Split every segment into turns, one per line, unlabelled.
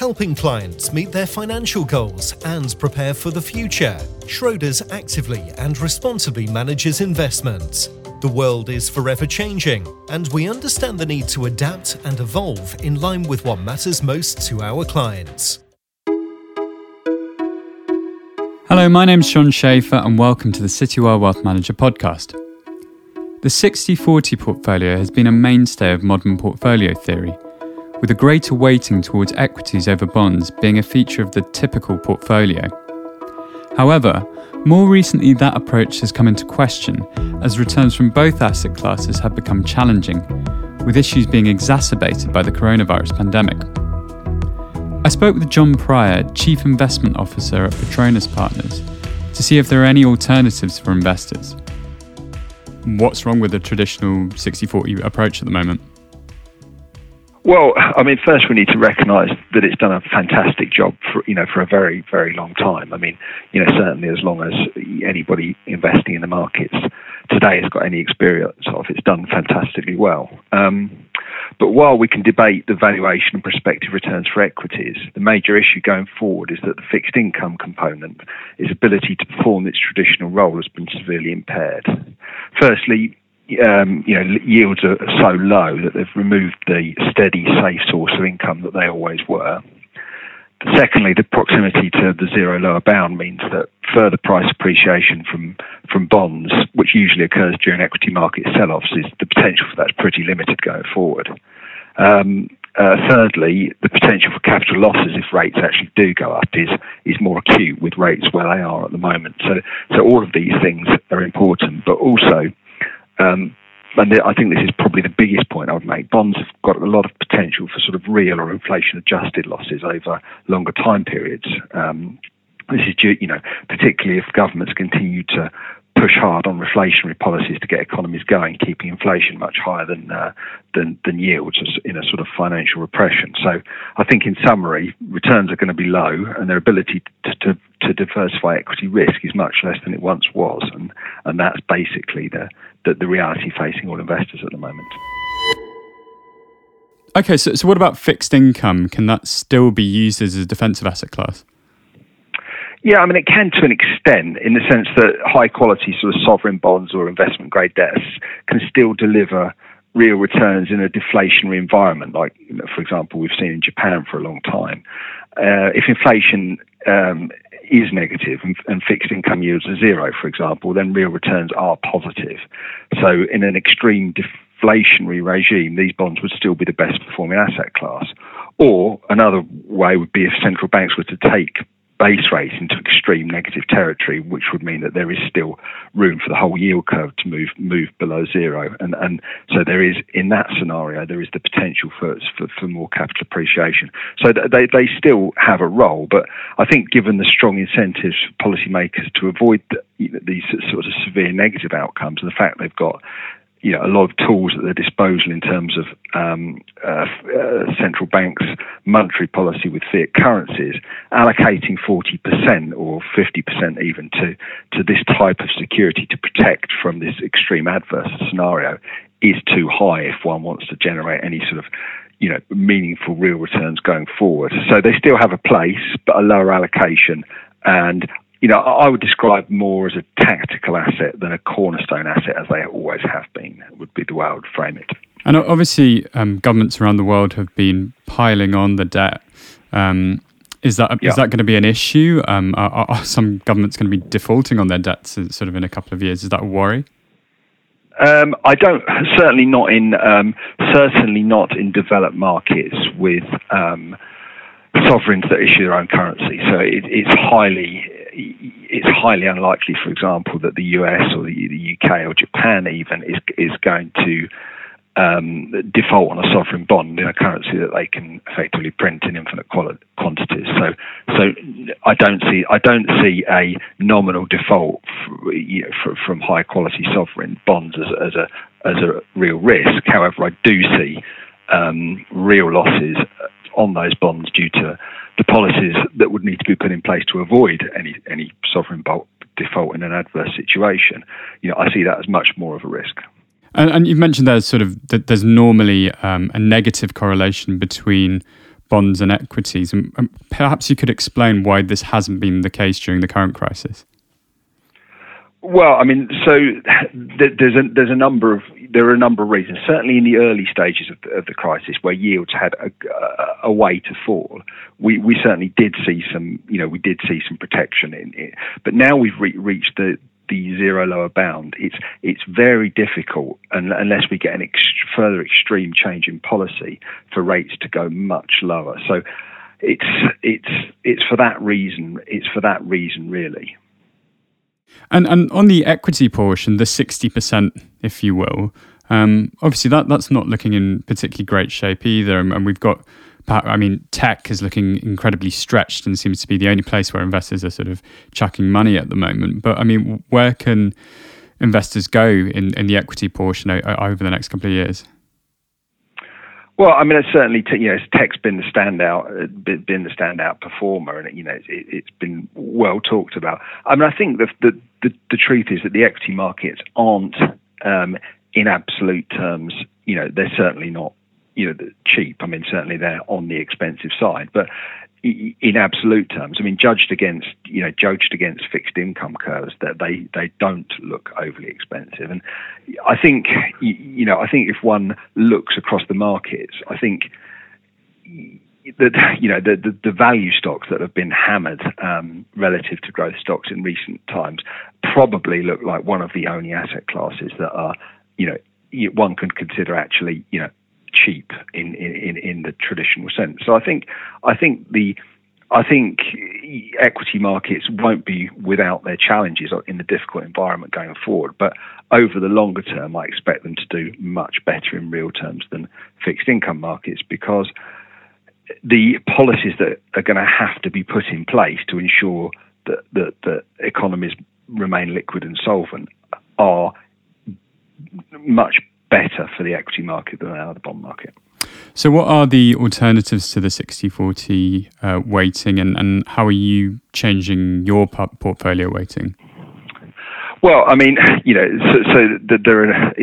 helping clients meet their financial goals and prepare for the future. Schroders actively and responsibly manages investments. The world is forever changing, and we understand the need to adapt and evolve in line with what matters most to our clients.
Hello, my name's Sean Schaefer, and welcome to the Citywire Wealth Manager podcast. The 60 40 portfolio has been a mainstay of modern portfolio theory, with a greater weighting towards equities over bonds being a feature of the typical portfolio. However, more recently that approach has come into question as returns from both asset classes have become challenging, with issues being exacerbated by the coronavirus pandemic. I spoke with John Prior, Chief Investment Officer at Patronus Partners, to see if there are any alternatives for investors. What's wrong with the traditional 60 40 approach at the moment?
Well, I mean, first we need to recognise that it's done a fantastic job for you know for a very very long time. I mean, you know, certainly as long as anybody investing in the markets today has got any experience of, it's done fantastically well. Um, but while we can debate the valuation and prospective returns for equities, the major issue going forward is that the fixed income component, its ability to perform its traditional role, has been severely impaired. Firstly, um, you know, yields are so low that they've removed the steady, safe source of income that they always were. Secondly, the proximity to the zero lower bound means that further price appreciation from from bonds, which usually occurs during equity market sell-offs, is the potential for that's pretty limited going forward. Um, uh, thirdly, the potential for capital losses if rates actually do go up is is more acute with rates where they are at the moment. So, so all of these things are important, but also um, and I think this is probably the biggest point I would make. Bonds have got a lot of potential for sort of real or inflation adjusted losses over longer time periods. Um, this is due, you know, particularly if governments continue to push hard on reflationary policies to get economies going, keeping inflation much higher than uh, than, than yields in a sort of financial repression. So, I think in summary, returns are going to be low, and their ability to, to, to diversify equity risk is much less than it once was, and and that's basically the the, the reality facing all investors at the moment.
Okay, so, so what about fixed income? Can that still be used as a defensive asset class?
Yeah, I mean, it can to an extent in the sense that high quality sort of sovereign bonds or investment grade debts can still deliver real returns in a deflationary environment, like, you know, for example, we've seen in Japan for a long time. Uh, if inflation um, is negative and, and, fixed income yields are zero, for example, then real returns are positive. So, in an extreme deflationary regime, these bonds would still be the best performing asset class. Or another way would be if central banks were to take base rates into extreme negative territory, which would mean that there is still room for the whole yield curve to move move below zero. And and so there is in that scenario there is the potential for for, for more capital appreciation. So they they still have a role, but I think given the strong incentives for policymakers to avoid the, these sorts of severe negative outcomes and the fact they've got you know, a lot of tools at their disposal in terms of um, uh, uh, central banks' monetary policy with fiat currencies, allocating 40% or 50% even to, to this type of security to protect from this extreme adverse scenario is too high if one wants to generate any sort of you know meaningful real returns going forward. So they still have a place, but a lower allocation. And you know, I would describe more as a tactical asset than a cornerstone asset, as they always have been. Would be the way I would frame it.
And obviously, um, governments around the world have been piling on the debt. Um, is that yeah. is that going to be an issue? Um, are, are, some governments going to be defaulting on their debts sort of in a couple of years? Is that a worry?
Um, I don't. Certainly not in. Um, certainly not in developed markets with um, sovereigns that issue their own currency. So it, it's highly it's highly unlikely, for example, that the US or the, UK or Japan even is is going to um, default on a sovereign bond in a currency that they can effectively print in infinite quantities. So, so I don't see I don't see a nominal default for, you know, for, from high quality sovereign bonds as, as a as a real risk. However, I do see um, real losses on those bonds due to the policies that would need to be put in place to avoid any any sovereign default in an adverse situation. You know, I see that as much more of a risk.
And, and you've mentioned there's sort of that there's normally um, a negative correlation between bonds and equities. And, and perhaps you could explain why this hasn't been the case during the current crisis.
Well, I mean, so there's a there's a number of there are a number of reasons. Certainly, in the early stages of the, of the crisis, where yields had a, a, way to fall, we, we certainly did see some you know we did see some protection in it. But now we've re- reached the the zero lower bound. It's it's very difficult unless we get an ex- further extreme change in policy for rates to go much lower. So it's it's it's for that reason. It's for that reason really.
And and on the equity portion, the sixty percent, if you will, um, obviously that that's not looking in particularly great shape either. And, and, we've got, I mean, tech is looking incredibly stretched and seems to be the only place where investors are sort of chucking money at the moment. But I mean, where can investors go in, in the equity portion over the next couple of years?
Well, I mean, it's certainly you know tech's been the standout, uh, been the standout performer, and you know it, has been well talked about. I mean, I think the the, the, the truth is that the equity markets aren't, um, in absolute terms, you know, they're certainly not, you know, cheap. I mean, certainly they're on the expensive side, but in absolute terms, I mean, judged against you know judged against fixed income curves, that they they don't look overly expensive. And I think you know I think if one looks across the markets, I think that you know the, the, the value stocks that have been hammered um, relative to growth stocks in recent times probably look like one of the only asset classes that are you know one can consider actually you know cheap in, in, in the traditional sense. So I think I think the I think equity markets won't be without their challenges in the difficult environment going forward. But over the longer term, I expect them to do much better in real terms than fixed income markets because the policies that are going to have to be put in place to ensure that, that, that economies remain liquid and solvent are much better for the equity market than they are the bond market.
So, what are the alternatives to the 60 40 uh, weighting, and, and how are you changing your portfolio weighting?
Well, I mean, you know, so, so there are.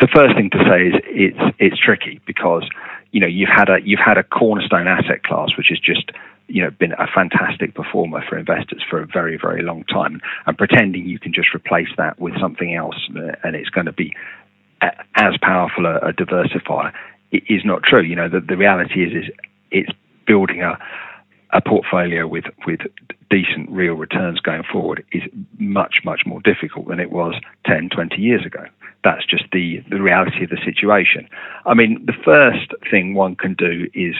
The first thing to say is it's it's tricky because you know you've had a you've had a cornerstone asset class which has just you know been a fantastic performer for investors for a very very long time and pretending you can just replace that with something else uh, and it's going to be as powerful a, a diversifier is not true. You know, the, the reality is, is it's building a, a portfolio with, with decent real returns going forward is much, much more difficult than it was 10, 20 years ago. That's just the, the reality of the situation. I mean, the first thing one can do is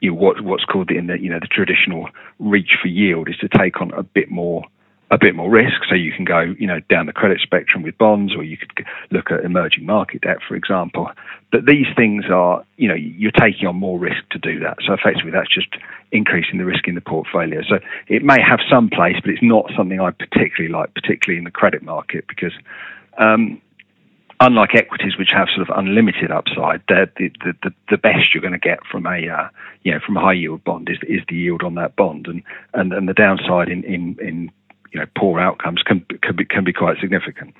you know, what, what's called in the, you know, the traditional reach for yield is to take on a bit more a bit more risk. So you can go, you know, down the credit spectrum with bonds, or you could look at emerging market debt, for example. But these things are, you know, you're taking on more risk to do that. So effectively, that's just increasing the risk in the portfolio. So it may have some place, but it's not something I particularly like, particularly in the credit market, because um, unlike equities, which have sort of unlimited upside, the the, the, best you're going to get from a uh, you know from a high yield bond is is the yield on that bond, and and, and the downside in in, in you know poor outcomes can can be can be quite significant.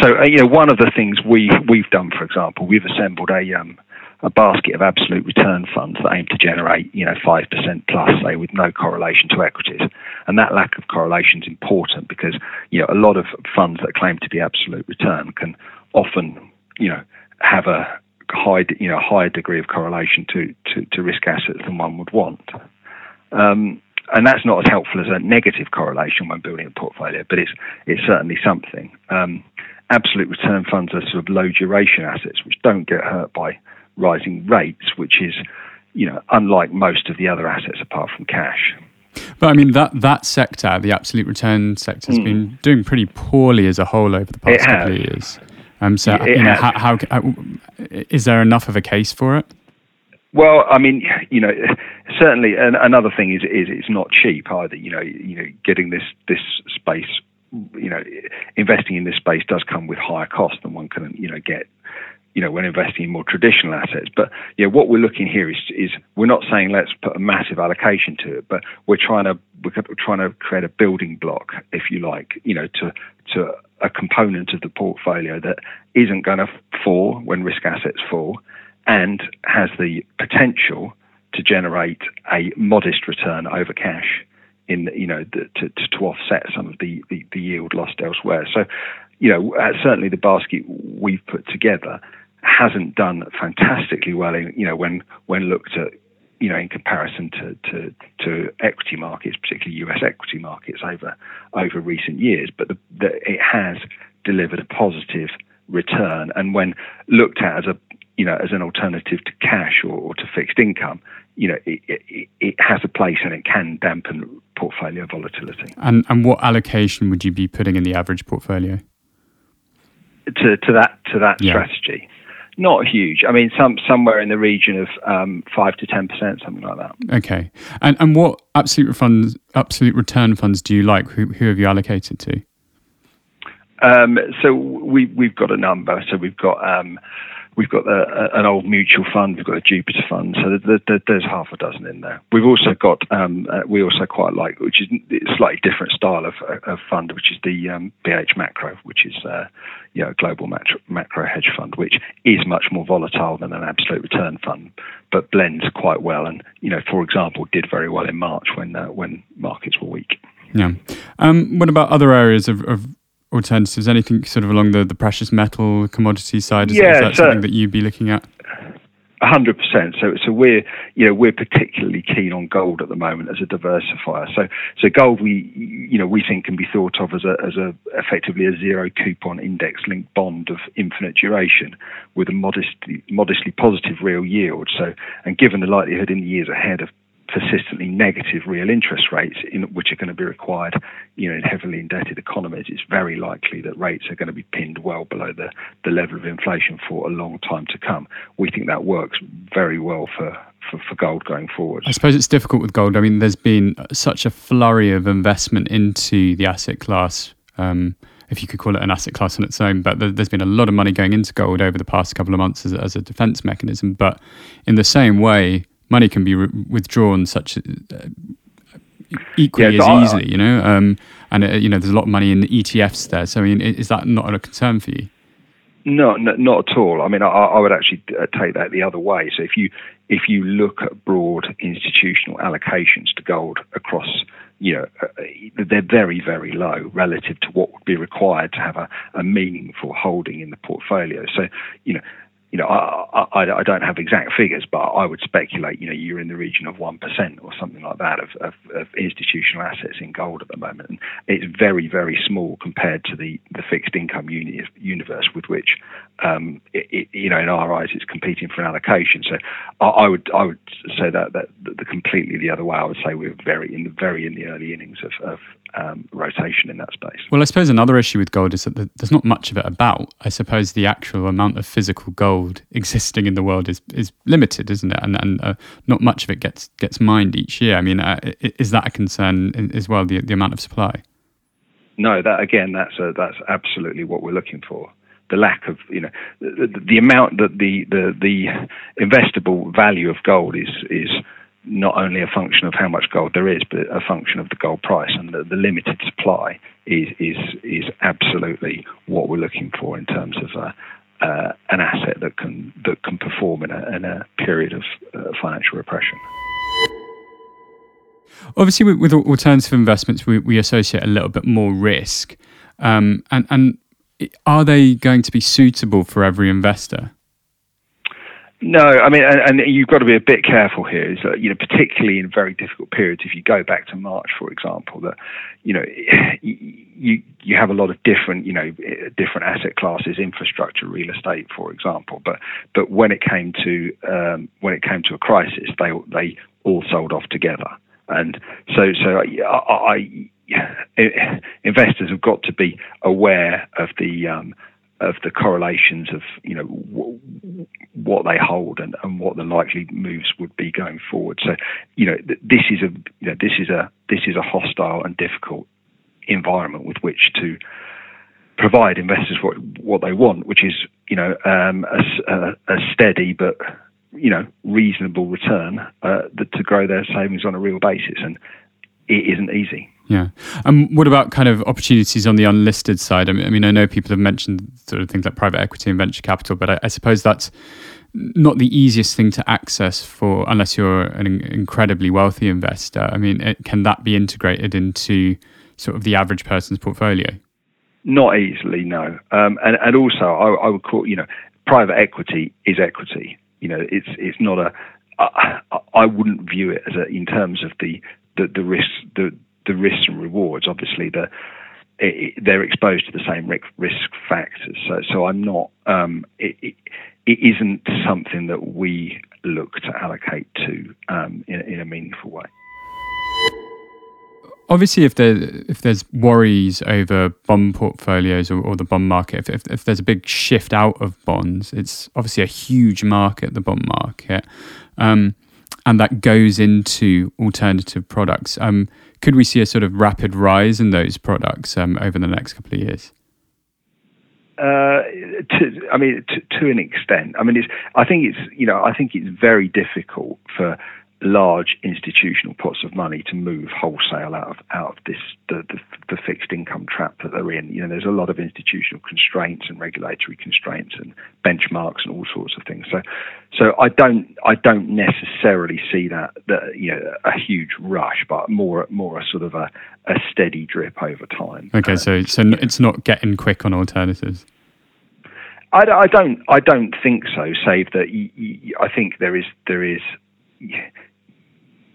So uh, you know one of the things we we've done, for example, we've assembled a um, a basket of absolute return funds that aim to generate you know five percent plus, say with no correlation to equities, and that lack of correlation is important because you know a lot of funds that claim to be absolute return can often you know have a high you know higher degree of correlation to, to, to risk assets than one would want. Um, and that's not as helpful as a negative correlation when building a portfolio, but it's it's certainly something. Um, absolute return funds are sort of low duration assets which don't get hurt by rising rates, which is you know unlike most of the other assets apart from cash.
But I mean that that sector, the absolute return sector, has mm. been doing pretty poorly as a whole over the past couple of years. Um, so it, you know, how, how, how is there enough of a case for it?
Well, I mean, you know, certainly, and another thing is is it's not cheap either. You know, you know, getting this this space, you know, investing in this space does come with higher cost than one can, you know, get. You know, when investing in more traditional assets, but yeah, what we're looking here is is we're not saying let's put a massive allocation to it, but we're trying to we're trying to create a building block, if you like, you know, to to a component of the portfolio that isn't going to fall when risk assets fall, and has the potential to generate a modest return over cash in you know the, to, to offset some of the, the, the, yield lost elsewhere. So, you know, uh, certainly the basket we've put together hasn't done fantastically well. In, you know, when when looked at you know in comparison to, to, to equity markets, particularly U.S. equity markets over over recent years, but the, the, it has delivered a positive return. And when looked at as a you know as an alternative to cash or, or to fixed income, you know it, it, it, has a place and it can dampen portfolio volatility.
And and what allocation would you be putting in the average portfolio?
To to that to that yeah. strategy. Not huge. I mean, some somewhere in the region of um, five to ten percent, something like that.
Okay. And and what absolute funds, absolute return funds do you like? Who, who have you allocated to?
Um, so we we've got a number. So we've got um, we've got a, a, an old mutual fund. We've got a Jupiter fund. So the, the, there's half a dozen in there. We've also got um, uh, we also quite like, which is a slightly different style of, of fund, which is the um, BH Macro, which is uh, you know, a global macro, macro hedge fund, which is much more volatile than an absolute return fund, but blends quite well. And you know, for example, did very well in March when uh, when markets were weak.
Yeah. Um, what about other areas of, of alternatives? Anything sort of along the, the precious metal commodity side? Is, yeah, is that so, something that you'd be looking at?
hundred percent. So, so we're you know we're particularly keen on gold at the moment as a diversifier. So, so gold we you know we think can be thought of as a as a effectively a zero coupon index linked bond of infinite duration with a modestly modestly positive real yield. So, and given the likelihood in the years ahead of persistently negative real interest rates, in, which are going to be required, you know, in heavily indebted economies, it's very likely that rates are going to be pinned well below the, the level of inflation for a long time to come. We think that works very well for, for, for, gold going forward.
I suppose it's difficult with gold. I mean, there's been such a flurry of investment into the asset class. Um, if you could call it an asset class on its own, but there's been a lot of money going into gold over the past couple of months as, as a defense mechanism. But in the same way, money can be re- withdrawn such uh, equally yeah, so as I, easily, you know. Um, and uh, you know, there's a lot of money in the ETFs there. So I mean, is that not a concern for you?
No, no not at all. I mean, I, I would actually uh, take that the other way. So if you if you look at broad institutional allocations to gold across you know, uh, they're very, very low relative to what would be required to have a, a meaningful holding in the portfolio. So, you know, you know, I, I, I, don't have exact figures, but I would speculate, you know, you're in the region of 1% or something like that of, of, of, institutional assets in gold at the moment. And it's very, very small compared to the, the fixed income uni- universe with which, um, it, it, you know, in our eyes, it's competing for an allocation. So I, I would I would say that, that, that the completely the other way. I would say we're very in the very in the early innings of, of um, rotation in that space.
Well, I suppose another issue with gold is that there's not much of it about. I suppose the actual amount of physical gold existing in the world is is limited, isn't it? And and uh, not much of it gets gets mined each year. I mean, uh, is that a concern as well? The the amount of supply.
No, that again, that's a, that's absolutely what we're looking for. The lack of, you know, the, the, the amount that the, the the investable value of gold is is not only a function of how much gold there is, but a function of the gold price and the, the limited supply is is is absolutely what we're looking for in terms of uh, uh, an asset that can that can perform in a, in a period of uh, financial repression.
Obviously, with, with, alternative investments, we, we associate a little bit more risk, um, and and are they going to be suitable for every investor?
No, I mean, and, and, you've got to be a bit careful here. Is that you know, particularly in very difficult periods. If you go back to March, for example, that you know, you you have a lot of different you know different asset classes, infrastructure, real estate, for example. But but when it came to um, when it came to a crisis, they they all sold off together, and so so I, I investors have got to be aware of the um, of the correlations of you know w- what they hold and, and what the likely moves would be going forward. So you know th- this is a you know, this is a this is a hostile and difficult environment with which to provide investors what what they want, which is you know um, a, a, a, steady but you know reasonable return uh, to grow their savings on a real basis, and it isn't easy.
Yeah. And um, what about kind of opportunities on the unlisted side? I mean, I, mean, I know people have mentioned sort of things like private equity and venture capital, but I, I suppose that's not the easiest thing to access for unless you're an incredibly wealthy investor. I mean, it, can that be integrated into sort of the average person's portfolio?
Not easily, no. Um, and and also, I, I, would call you know, private equity is equity. You know, it's it's not a. I, I wouldn't view it as a in terms of the the, the risks the the risks and rewards. Obviously, the it, they're exposed to the same risk factors. So, so I'm not. Um, it, it, it isn't something that we look to allocate to um, in, in, a meaningful way.
Obviously, if there if there's worries over bond portfolios or, or the bond market, if, if, if there's a big shift out of bonds, it's obviously a huge market, the bond market, um, and that goes into alternative products. Um, could we see a sort of rapid rise in those products um, over the next couple of years?
Uh, to, I mean, to, to, an extent. I mean, it's. I think it's. You know, I think it's very difficult for large institutional pots of money to move wholesale out of out of this the, the, the, fixed income trap that they're in. You know, there's a lot of institutional constraints and regulatory constraints and benchmarks and all sorts of things. So, so I don't I don't necessarily see that that you know a huge rush, but more more a sort of a, a steady drip over time.
Okay, so um, so it's not getting quick on alternatives.
I, I don't I don't think so. Save that I think there is there is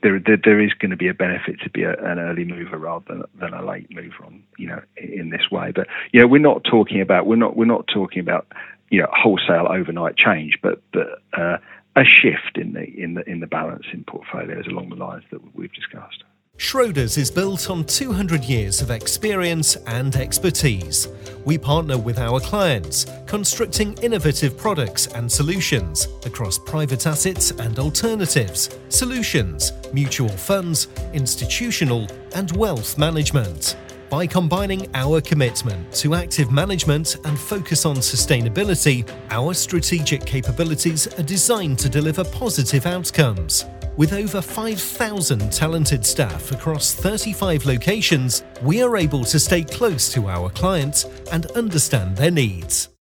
there, there, there is going to be a benefit to be a, an early mover rather than, than a late mover on you know in this way. But you know we're not talking about we're not we're not talking about you know wholesale overnight change, but but uh, a shift in the in the in the balance in portfolios along the lines that we've discussed.
Schroders is built on 200 years of experience and expertise. We partner with our clients, constructing innovative products and solutions across private assets and alternatives, solutions, mutual funds, institutional, and wealth management. By combining our commitment to active management and focus on sustainability, our strategic capabilities are designed to deliver positive outcomes. With over 5,000 talented staff across 35 locations, we are able to stay close to our clients and understand their needs.